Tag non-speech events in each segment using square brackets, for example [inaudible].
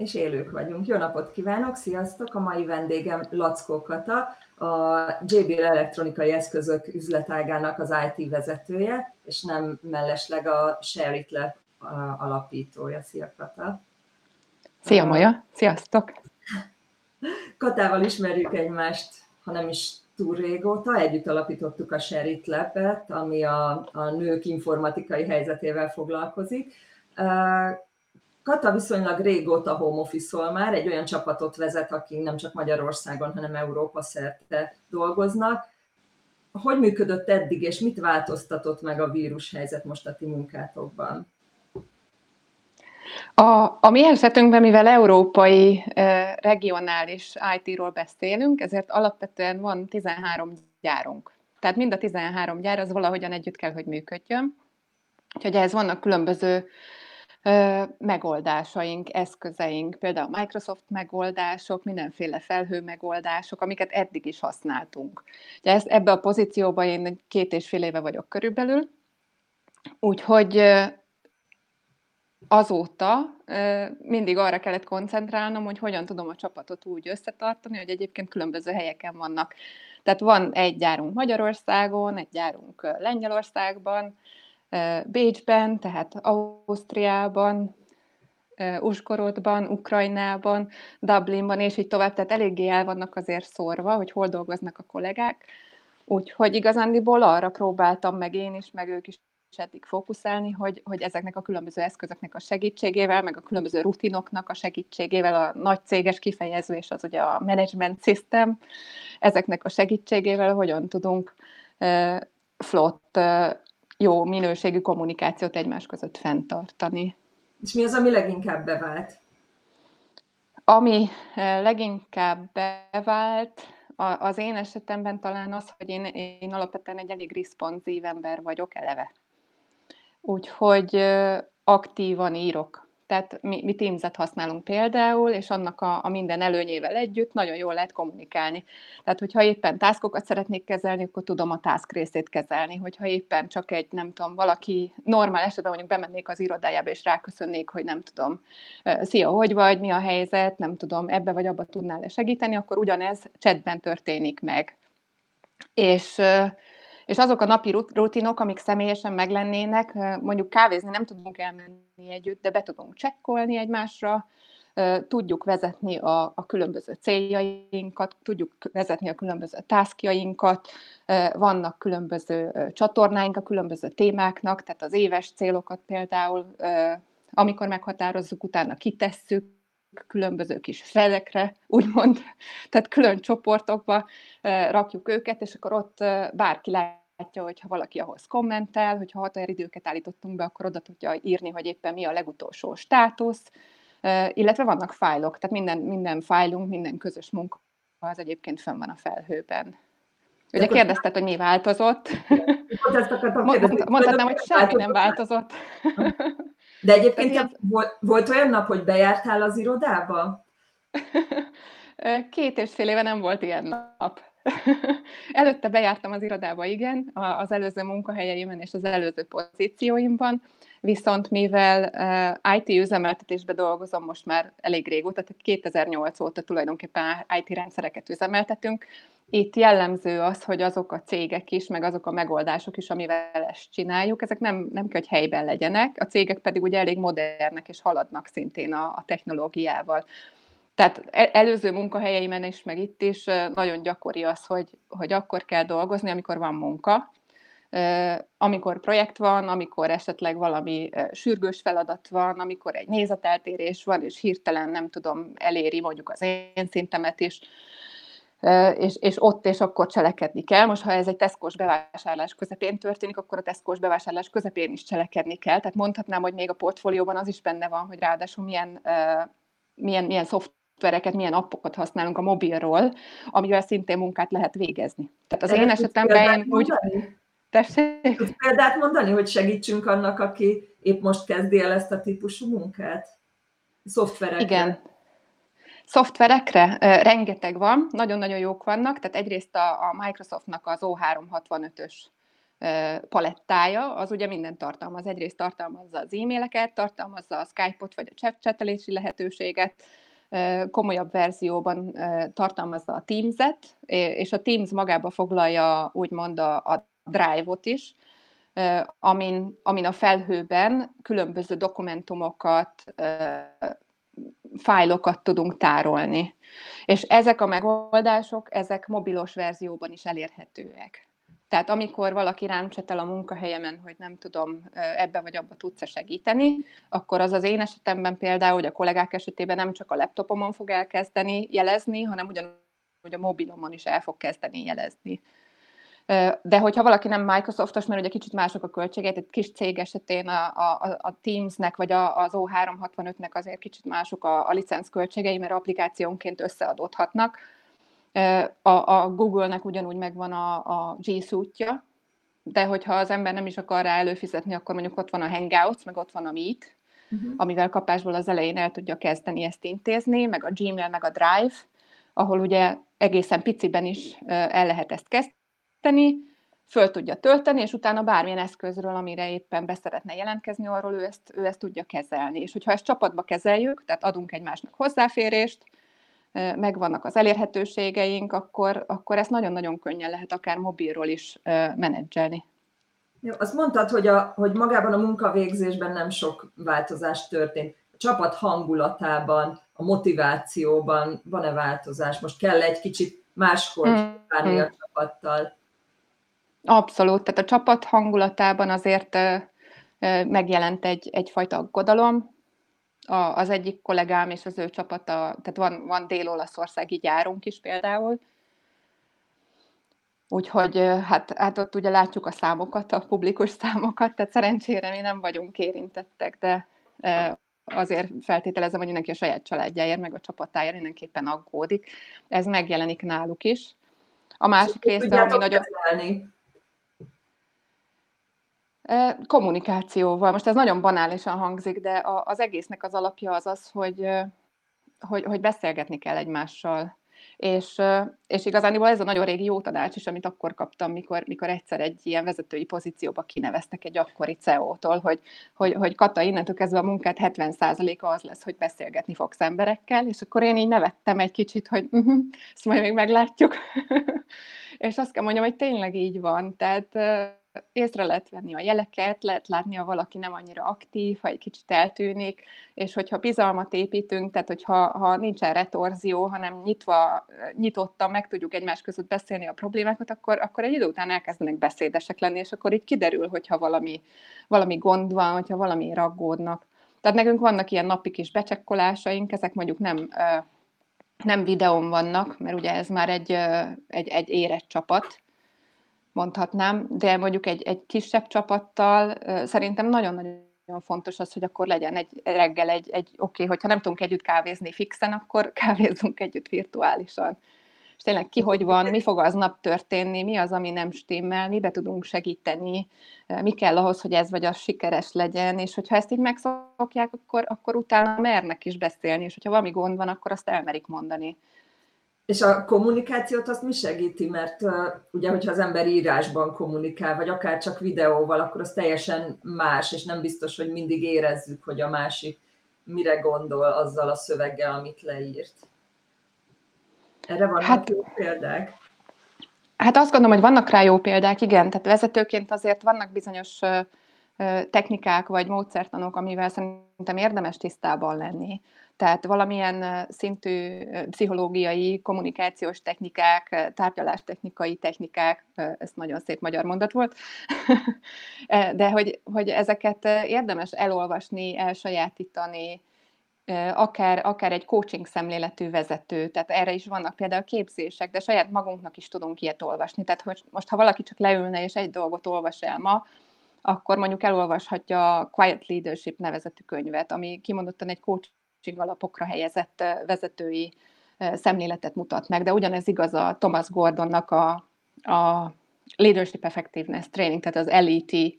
és élők vagyunk. Jó napot kívánok, sziasztok! A mai vendégem Lackó Kata, a JBL elektronikai eszközök üzletágának az IT vezetője, és nem mellesleg a Share It Lab alapítója. Szia Kata! Szia Maja! Sziasztok! Katával ismerjük egymást, ha nem is túl régóta. Együtt alapítottuk a Share It Lab-et, ami a, a nők informatikai helyzetével foglalkozik Kata viszonylag régóta home office már, egy olyan csapatot vezet, aki nem csak Magyarországon, hanem Európa szerte dolgoznak. Hogy működött eddig, és mit változtatott meg a vírushelyzet most a ti munkátokban? A, a mi esetünkben, mivel európai e, regionális IT-ról beszélünk, ezért alapvetően van 13 gyárunk. Tehát mind a 13 gyár az valahogyan együtt kell, hogy működjön. Úgyhogy ehhez vannak különböző megoldásaink, eszközeink, például Microsoft megoldások, mindenféle felhő megoldások, amiket eddig is használtunk. Ugye ezt, ebbe a pozícióban én két és fél éve vagyok körülbelül, úgyhogy azóta mindig arra kellett koncentrálnom, hogy hogyan tudom a csapatot úgy összetartani, hogy egyébként különböző helyeken vannak. Tehát van egy gyárunk Magyarországon, egy gyárunk Lengyelországban, Bécsben, tehát Ausztriában, Uskorodban, Ukrajnában, Dublinban, és így tovább, tehát eléggé el vannak azért szórva, hogy hol dolgoznak a kollégák. Úgyhogy igazándiból arra próbáltam meg én is, meg ők is eddig fókuszálni, hogy, hogy ezeknek a különböző eszközöknek a segítségével, meg a különböző rutinoknak a segítségével, a nagy céges kifejezés az ugye a management system, ezeknek a segítségével hogyan tudunk flott jó minőségű kommunikációt egymás között fenntartani. És mi az, ami leginkább bevált? Ami eh, leginkább bevált, az én esetemben talán az, hogy én, én alapvetően egy elég responsív ember vagyok eleve. Úgyhogy eh, aktívan írok tehát mi, mi Teams-et használunk például, és annak a, a minden előnyével együtt nagyon jól lehet kommunikálni. Tehát, hogyha éppen taskokat szeretnék kezelni, akkor tudom a task részét kezelni. Hogyha éppen csak egy, nem tudom, valaki normál esetben mondjuk bemennék az irodájába, és ráköszönnék, hogy nem tudom, szia, hogy vagy, mi a helyzet, nem tudom, ebbe vagy abba tudnál-e segíteni, akkor ugyanez chatben történik meg. És és azok a napi rutinok, amik személyesen meglennének, mondjuk kávézni nem tudunk elmenni együtt, de be tudunk csekkolni egymásra, tudjuk vezetni a, a különböző céljainkat, tudjuk vezetni a különböző taskjainkat, vannak különböző csatornáink a különböző témáknak, tehát az éves célokat például, amikor meghatározzuk, utána kitesszük, különböző kis felekre, úgymond, tehát külön csoportokba rakjuk őket, és akkor ott bárki látja, hogyha valaki ahhoz kommentel, hogyha határidőket állítottunk be, akkor oda tudja írni, hogy éppen mi a legutolsó státusz, illetve vannak fájlok, tehát minden, minden fájlunk, minden közös munka az egyébként fenn van a felhőben. Ugye kérdezted, hogy mi változott. Mondhatnám, hogy semmi nem változott. [laughs] De egyébként volt, volt olyan nap, hogy bejártál az irodába? [laughs] Két és fél éve nem volt ilyen nap. [laughs] Előtte bejártam az irodába, igen, az előző munkahelyeimen és az előző pozícióimban, viszont mivel uh, IT üzemeltetésbe dolgozom most már elég régóta, tehát 2008 óta tulajdonképpen IT rendszereket üzemeltetünk, itt jellemző az, hogy azok a cégek is, meg azok a megoldások is, amivel ezt csináljuk, ezek nem, nem kell, hogy helyben legyenek, a cégek pedig ugye elég modernek és haladnak szintén a, a technológiával. Tehát e, előző munkahelyeimen is, meg itt is nagyon gyakori az, hogy, hogy akkor kell dolgozni, amikor van munka, amikor projekt van, amikor esetleg valami sürgős feladat van, amikor egy nézeteltérés van, és hirtelen nem tudom, eléri mondjuk az én szintemet is, és, és ott és akkor cselekedni kell. Most, ha ez egy teszkos bevásárlás közepén történik, akkor a teszkos bevásárlás közepén is cselekedni kell. Tehát mondhatnám, hogy még a portfólióban az is benne van, hogy ráadásul milyen, milyen, milyen szoft szoftvereket, milyen appokat használunk a mobilról, amivel szintén munkát lehet végezni. Tehát az De én esetemben én úgy... Tessék? Tudsz példát mondani, hogy segítsünk annak, aki épp most kezdi el ezt a típusú munkát? Szoftverekre. Igen. Szoftverekre rengeteg van, nagyon-nagyon jók vannak, tehát egyrészt a, a Microsoftnak az O365-ös palettája, az ugye minden tartalmaz. Egyrészt tartalmazza az e-maileket, tartalmazza a Skype-ot vagy a chat lehetőséget, komolyabb verzióban tartalmazza a Teams-et, és a Teams magába foglalja úgymond a, a Drive-ot is, amin, amin a felhőben különböző dokumentumokat, fájlokat tudunk tárolni. És ezek a megoldások, ezek mobilos verzióban is elérhetőek. Tehát amikor valaki rám csetel a munkahelyemen, hogy nem tudom, ebbe vagy abba tudsz segíteni, akkor az az én esetemben például, hogy a kollégák esetében nem csak a laptopomon fog elkezdeni jelezni, hanem ugyanúgy a mobilomon is el fog kezdeni jelezni. De hogyha valaki nem Microsoftos, mert ugye kicsit mások a költségek, egy kis cég esetén a, a, a Teamsnek vagy az O365-nek azért kicsit mások a, a licenc költségei, mert applikációnként összeadódhatnak. A, a Google-nek ugyanúgy megvan a, a G Suite-ja, de hogyha az ember nem is akar rá előfizetni, akkor mondjuk ott van a Hangouts, meg ott van a Meet, uh-huh. amivel kapásból az elején el tudja kezdeni ezt intézni, meg a Gmail, meg a Drive, ahol ugye egészen piciben is el lehet ezt kezdeni, föl tudja tölteni, és utána bármilyen eszközről, amire éppen beszeretne jelentkezni, arról ő ezt, ő ezt tudja kezelni. És hogyha ezt csapatba kezeljük, tehát adunk egymásnak hozzáférést, megvannak az elérhetőségeink, akkor, akkor ezt nagyon-nagyon könnyen lehet akár mobilról is menedzselni. Jó, azt mondtad, hogy, a, hogy magában a munkavégzésben nem sok változás történt. A csapat hangulatában, a motivációban van-e változás? Most kell egy kicsit máskor mm. a csapattal? Abszolút, tehát a csapat hangulatában azért megjelent egy, egyfajta aggodalom. A, az egyik kollégám és az ő csapata, tehát van, van Dél-Olaszországi gyárunk is például, Úgyhogy hát, hát ott ugye látjuk a számokat, a publikus számokat, tehát szerencsére mi nem vagyunk érintettek, de azért feltételezem, hogy mindenki a saját családjáért, meg a csapatáért mindenképpen aggódik. Ez megjelenik náluk is. A másik része, ami nagyon... Kezelni? Kommunikációval. Most ez nagyon banálisan hangzik, de az egésznek az alapja az az, hogy, hogy, hogy beszélgetni kell egymással. És, és igazániból ez a nagyon régi jó tanács is, amit akkor kaptam, mikor, mikor egyszer egy ilyen vezetői pozícióba kineveztek egy akkori CEO-tól, hogy, hogy, hogy Kata, innentől kezdve a munkát 70%-a az lesz, hogy beszélgetni fogsz emberekkel, és akkor én így nevettem egy kicsit, hogy uh-huh, ezt majd még meglátjuk. [laughs] és azt kell mondjam, hogy tényleg így van. Tehát észre lehet venni a jeleket, lehet látni, ha valaki nem annyira aktív, ha egy kicsit eltűnik, és hogyha bizalmat építünk, tehát hogyha ha nincsen retorzió, hanem nyitva, nyitottan meg tudjuk egymás között beszélni a problémákat, akkor, akkor egy idő után elkezdenek beszédesek lenni, és akkor így kiderül, hogyha valami, valami gond van, hogyha valami raggódnak. Tehát nekünk vannak ilyen napi kis becsekkolásaink, ezek mondjuk nem nem videón vannak, mert ugye ez már egy, egy, egy érett csapat, mondhatnám, de mondjuk egy, egy kisebb csapattal szerintem nagyon-nagyon fontos az, hogy akkor legyen egy reggel egy, egy oké, okay, hogyha nem tudunk együtt kávézni fixen, akkor [laughs] kávézzunk együtt virtuálisan. És tényleg ki hogy van, mi fog aznap történni, mi az, ami nem stimmel, mibe tudunk segíteni, mi kell ahhoz, hogy ez vagy az sikeres legyen, és hogyha ezt így megszokják, akkor, akkor utána mernek is beszélni, és hogyha valami gond van, akkor azt elmerik mondani. És a kommunikációt azt mi segíti, mert uh, ugye, hogyha az ember írásban kommunikál, vagy akár csak videóval, akkor az teljesen más, és nem biztos, hogy mindig érezzük, hogy a másik mire gondol azzal a szöveggel, amit leírt. Erre vannak hát, jó példák? Hát azt gondolom, hogy vannak rá jó példák, igen. Tehát vezetőként azért vannak bizonyos technikák vagy módszertanok, amivel szerintem érdemes tisztában lenni. Tehát valamilyen szintű pszichológiai, kommunikációs technikák, tárgyalástechnikai technikák, ez nagyon szép magyar mondat volt, [laughs] de hogy, hogy ezeket érdemes elolvasni, elsajátítani, akár, akár egy coaching szemléletű vezető, tehát erre is vannak például képzések, de saját magunknak is tudunk ilyet olvasni. Tehát hogy most, ha valaki csak leülne és egy dolgot olvas el ma, akkor mondjuk elolvashatja a Quiet Leadership nevezetű könyvet, ami kimondottan egy coaching alapokra helyezett vezetői szemléletet mutat meg, de ugyanez igaz a Thomas Gordonnak a, a Leadership Effectiveness Training, tehát az LET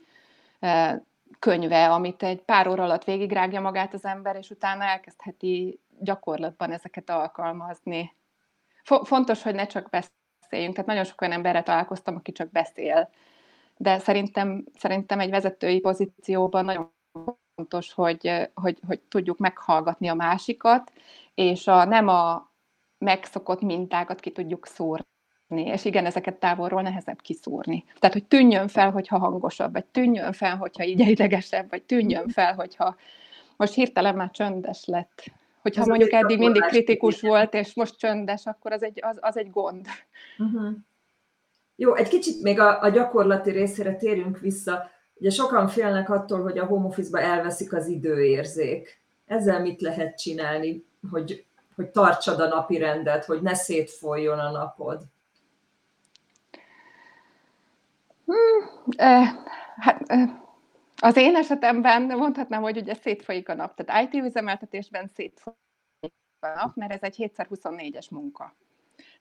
könyve, amit egy pár óra alatt végigrágja magát az ember, és utána elkezdheti gyakorlatban ezeket alkalmazni. Fontos, hogy ne csak beszéljünk, tehát nagyon sok olyan emberre találkoztam, aki csak beszél, de szerintem, szerintem egy vezetői pozícióban nagyon fontos, hogy, hogy, hogy tudjuk meghallgatni a másikat, és a, nem a megszokott mintákat ki tudjuk szórni. És igen, ezeket távolról nehezebb kiszúrni. Tehát, hogy tűnjön fel, hogyha hangosabb, vagy tűnjön fel, hogyha így idegesebb, vagy tűnjön fel, hogyha most hirtelen már csöndes lett. Hogyha Ez mondjuk eddig mindig kritikus volt, és most csöndes, akkor az egy, az, az egy gond. Uh-huh. Jó, egy kicsit még a, a gyakorlati részére térjünk vissza. Ugye sokan félnek attól, hogy a home office-ba elveszik az időérzék. Ezzel mit lehet csinálni, hogy, hogy tartsad a napi rendet, hogy ne szétfoljon a napod? Hmm, eh, hát, eh, az én esetemben mondhatnám, hogy ugye szétfolyik a nap. Tehát IT üzemeltetésben szétfolyik a nap, mert ez egy 7x24-es munka.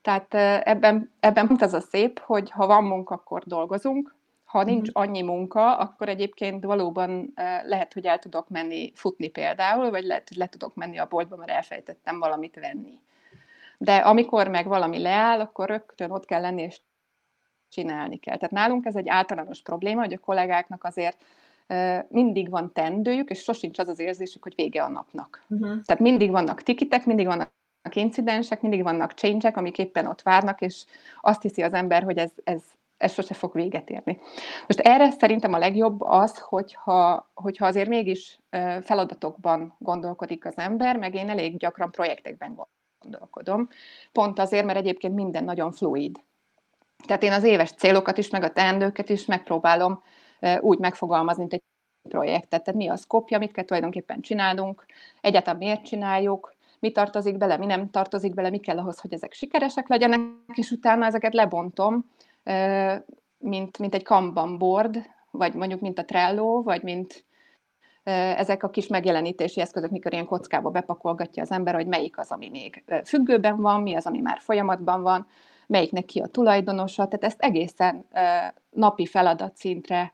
Tehát ebben, ebben pont az a szép, hogy ha van munka, akkor dolgozunk, ha nincs mhm. annyi munka, akkor egyébként valóban lehet, hogy el tudok menni futni például, vagy lehet, hogy le tudok menni a boltba, mert elfejtettem valamit venni. De amikor meg valami leáll, akkor rögtön ott kell lenni, és csinálni kell. Tehát nálunk ez egy általános probléma, hogy a kollégáknak azért mindig van tendőjük, és sosincs az az érzésük, hogy vége a napnak. Uh-huh. Tehát mindig vannak tikitek, mindig vannak incidensek, mindig vannak change amik éppen ott várnak, és azt hiszi az ember, hogy ez, ez, ez sose fog véget érni. Most erre szerintem a legjobb az, hogyha, hogyha azért mégis feladatokban gondolkodik az ember, meg én elég gyakran projektekben gondolkodom, pont azért, mert egyébként minden nagyon fluid. Tehát én az éves célokat is, meg a teendőket is megpróbálom úgy megfogalmazni, mint egy projektet. Tehát mi az kopja, mit kell tulajdonképpen csinálnunk, egyáltalán miért csináljuk, mi tartozik bele, mi nem tartozik bele, mi kell ahhoz, hogy ezek sikeresek legyenek, és utána ezeket lebontom, mint, mint egy Kanban board, vagy mondjuk mint a Trello, vagy mint ezek a kis megjelenítési eszközök, mikor ilyen kockába bepakolgatja az ember, hogy melyik az, ami még függőben van, mi az, ami már folyamatban van, melyiknek ki a tulajdonosa, tehát ezt egészen napi feladat szintre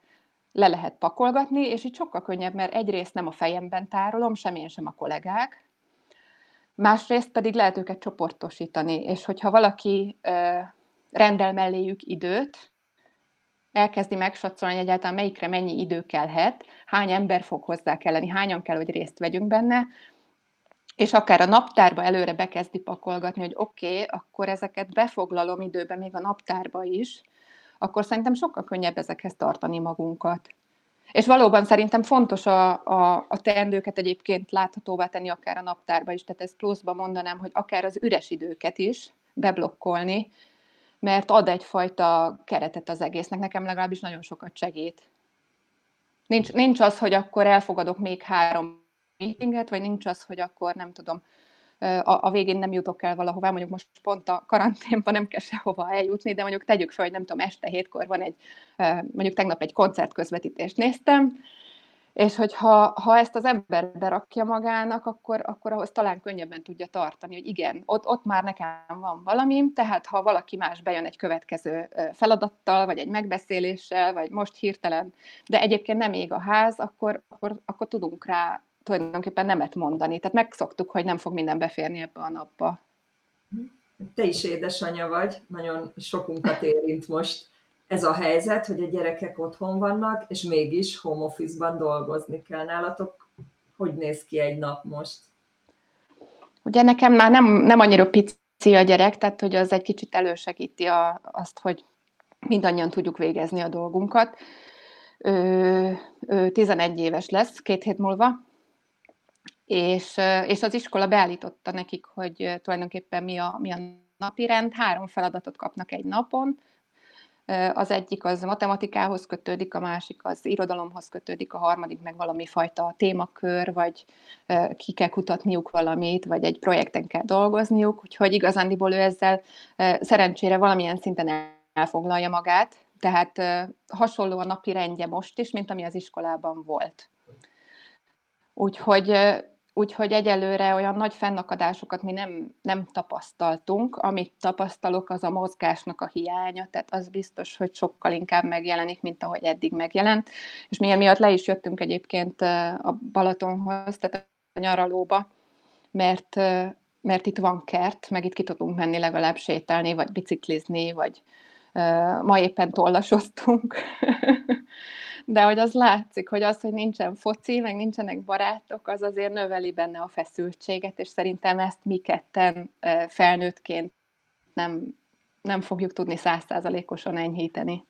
le lehet pakolgatni, és így sokkal könnyebb, mert egyrészt nem a fejemben tárolom, semmilyen sem a kollégák, másrészt pedig lehet őket csoportosítani, és hogyha valaki rendel melléjük időt, elkezdi megsatszolni egyáltalán melyikre mennyi idő kellhet, hány ember fog hozzá kelleni, hányan kell, hogy részt vegyünk benne, és akár a naptárba előre bekezdi pakolgatni, hogy oké, okay, akkor ezeket befoglalom időben még a naptárba is, akkor szerintem sokkal könnyebb ezekhez tartani magunkat. És valóban szerintem fontos a, a, a teendőket egyébként láthatóvá tenni akár a naptárba is, tehát ezt pluszban mondanám, hogy akár az üres időket is beblokkolni, mert ad egyfajta keretet az egésznek, nekem legalábbis nagyon sokat segít. Nincs, nincs az, hogy akkor elfogadok még három meetinget, vagy nincs az, hogy akkor nem tudom, a, a végén nem jutok el valahová, mondjuk most pont a karanténban nem kell sehova eljutni, de mondjuk tegyük fel, hogy nem tudom, este hétkor van egy, mondjuk tegnap egy koncertközvetítést néztem, és hogyha ha ezt az ember berakja magának, akkor, akkor ahhoz talán könnyebben tudja tartani, hogy igen, ott, ott már nekem van valami, tehát ha valaki más bejön egy következő feladattal, vagy egy megbeszéléssel, vagy most hirtelen, de egyébként nem ég a ház, akkor, akkor, akkor tudunk rá tulajdonképpen nemet mondani. Tehát megszoktuk, hogy nem fog minden beférni ebbe a napba. Te is édesanyja vagy, nagyon sokunkat érint most ez a helyzet, hogy a gyerekek otthon vannak, és mégis home office-ban dolgozni kell nálatok. Hogy néz ki egy nap most? Ugye nekem már nem, nem annyira pici a gyerek, tehát hogy az egy kicsit elősegíti a, azt, hogy mindannyian tudjuk végezni a dolgunkat. Ő, ő 11 éves lesz két hét múlva, és, és az iskola beállította nekik, hogy tulajdonképpen mi a, mi a napi rend, három feladatot kapnak egy napon, az egyik az matematikához kötődik, a másik az irodalomhoz kötődik, a harmadik meg valami fajta témakör, vagy ki kell kutatniuk valamit, vagy egy projekten kell dolgozniuk, úgyhogy igazándiból ő ezzel szerencsére valamilyen szinten elfoglalja magát, tehát hasonló a napi rendje most is, mint ami az iskolában volt. Úgyhogy Úgyhogy egyelőre olyan nagy fennakadásokat mi nem, nem tapasztaltunk. Amit tapasztalok, az a mozgásnak a hiánya, tehát az biztos, hogy sokkal inkább megjelenik, mint ahogy eddig megjelent. És mi emiatt le is jöttünk egyébként a Balatonhoz, tehát a nyaralóba, mert, mert itt van kert, meg itt ki tudunk menni legalább sétálni, vagy biciklizni, vagy Ma éppen tollasoztunk. [laughs] De hogy az látszik, hogy az, hogy nincsen foci, meg nincsenek barátok, az azért növeli benne a feszültséget, és szerintem ezt mi ketten felnőttként nem, nem fogjuk tudni százszázalékosan enyhíteni.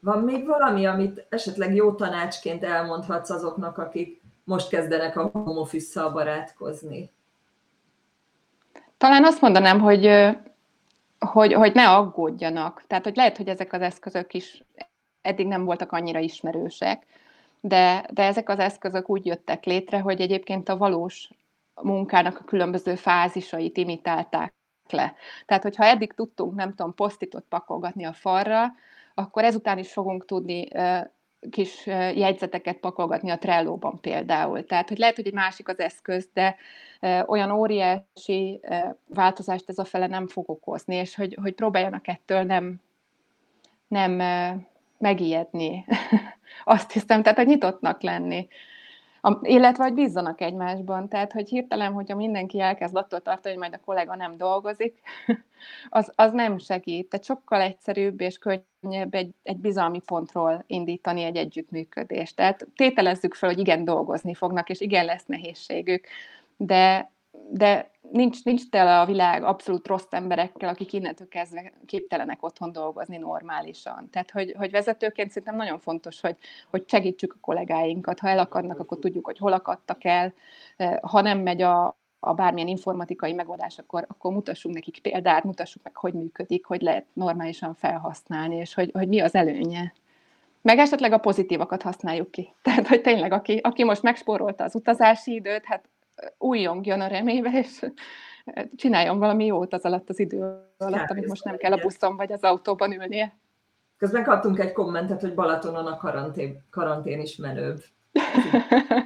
Van még valami, amit esetleg jó tanácsként elmondhatsz azoknak, akik most kezdenek a home office barátkozni? Talán azt mondanám, hogy, hogy, hogy ne aggódjanak. Tehát, hogy lehet, hogy ezek az eszközök is eddig nem voltak annyira ismerősek, de, de ezek az eszközök úgy jöttek létre, hogy egyébként a valós munkának a különböző fázisait imitálták le. Tehát, hogyha eddig tudtunk, nem tudom, posztitot pakolgatni a falra, akkor ezután is fogunk tudni kis jegyzeteket pakolgatni a Trello-ban például. Tehát, hogy lehet, hogy egy másik az eszköz, de olyan óriási változást ez a fele nem fog okozni, és hogy, hogy próbáljanak ettől nem, nem megijedni. [laughs] Azt hiszem, tehát, hogy nyitottnak lenni. A, illetve, hogy bízzanak egymásban. Tehát, hogy hirtelen, hogyha mindenki elkezd attól tartani, hogy majd a kollega nem dolgozik, [laughs] az, az nem segít. Tehát sokkal egyszerűbb és könnyebb egy, egy bizalmi pontról indítani egy együttműködést. Tehát tételezzük fel, hogy igen, dolgozni fognak, és igen, lesz nehézségük, de de nincs, nincs tele a világ abszolút rossz emberekkel, akik innentől kezdve képtelenek otthon dolgozni normálisan. Tehát, hogy, hogy vezetőként szerintem nagyon fontos, hogy, hogy segítsük a kollégáinkat. Ha elakadnak, akkor tudjuk, hogy hol akadtak el. Ha nem megy a, a bármilyen informatikai megoldás, akkor, akkor mutassunk nekik példát, mutassuk meg, hogy működik, hogy lehet normálisan felhasználni, és hogy, hogy mi az előnye. Meg esetleg a pozitívakat használjuk ki. [laughs] Tehát, hogy tényleg, aki, aki most megspórolta az utazási időt, hát újjongjon a remébe, és csináljon valami jót az alatt az idő alatt, hát, amit most nem kell a buszon vagy az autóban ülnie. Közben kaptunk egy kommentet, hogy Balatonon a karantén, karantén is menőbb. [laughs]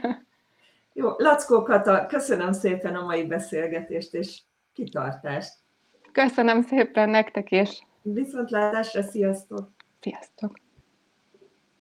Jó, Lackó Kata, köszönöm szépen a mai beszélgetést és kitartást. Köszönöm szépen nektek is. Viszontlátásra, sziasztok! Sziasztok!